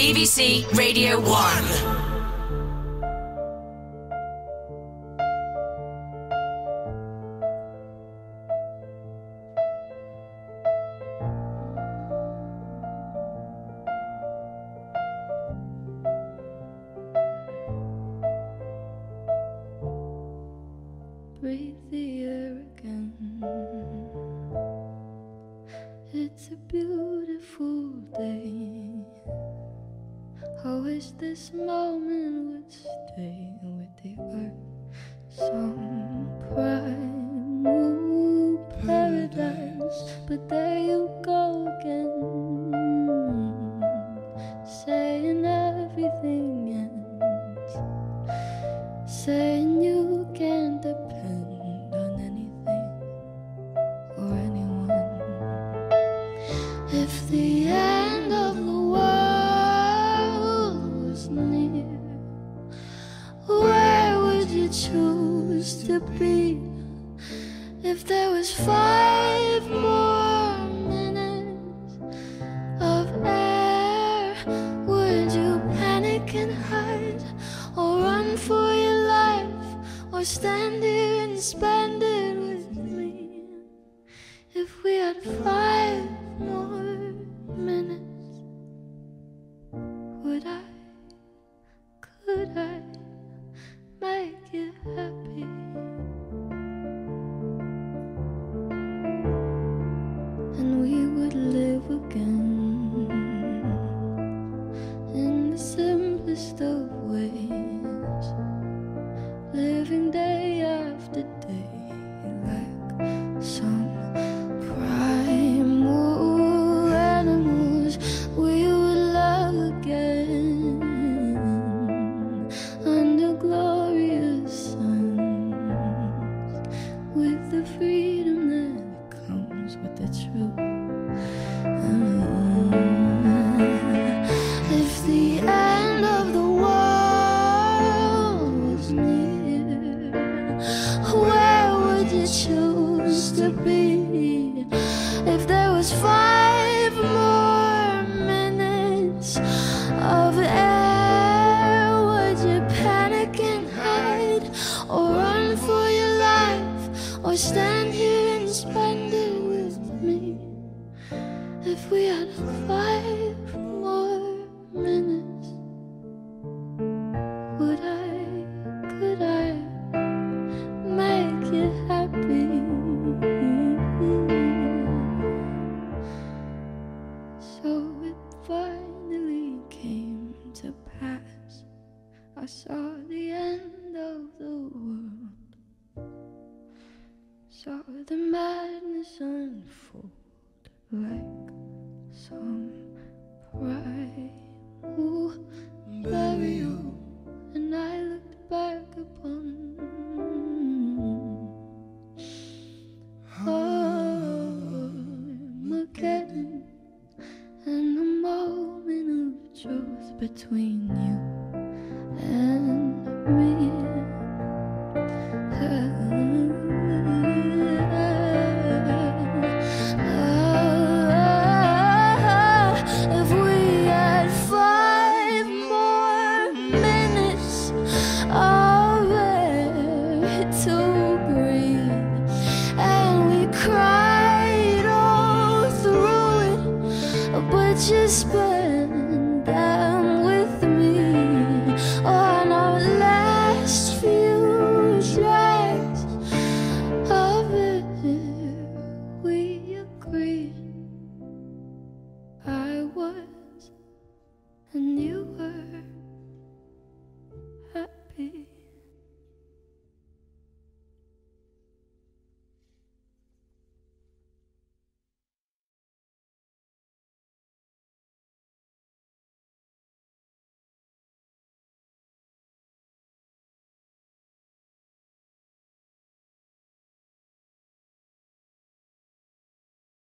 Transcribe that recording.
BBC Radio 1. It's a beautiful day. I wish this moment would stay with the earth. Some prime paradise, but there you go again, saying everything and Saying to be if there was five more minutes of air? Would you panic and hide, or run for your life, or stand here and spend it? stand here and spend it with me if we had a fight. the madness unfold like some primal burial, and I looked back upon Armageddon and a moment of truth between you and me. Just spend them with me on our last few tries of it? We agreed I was and you.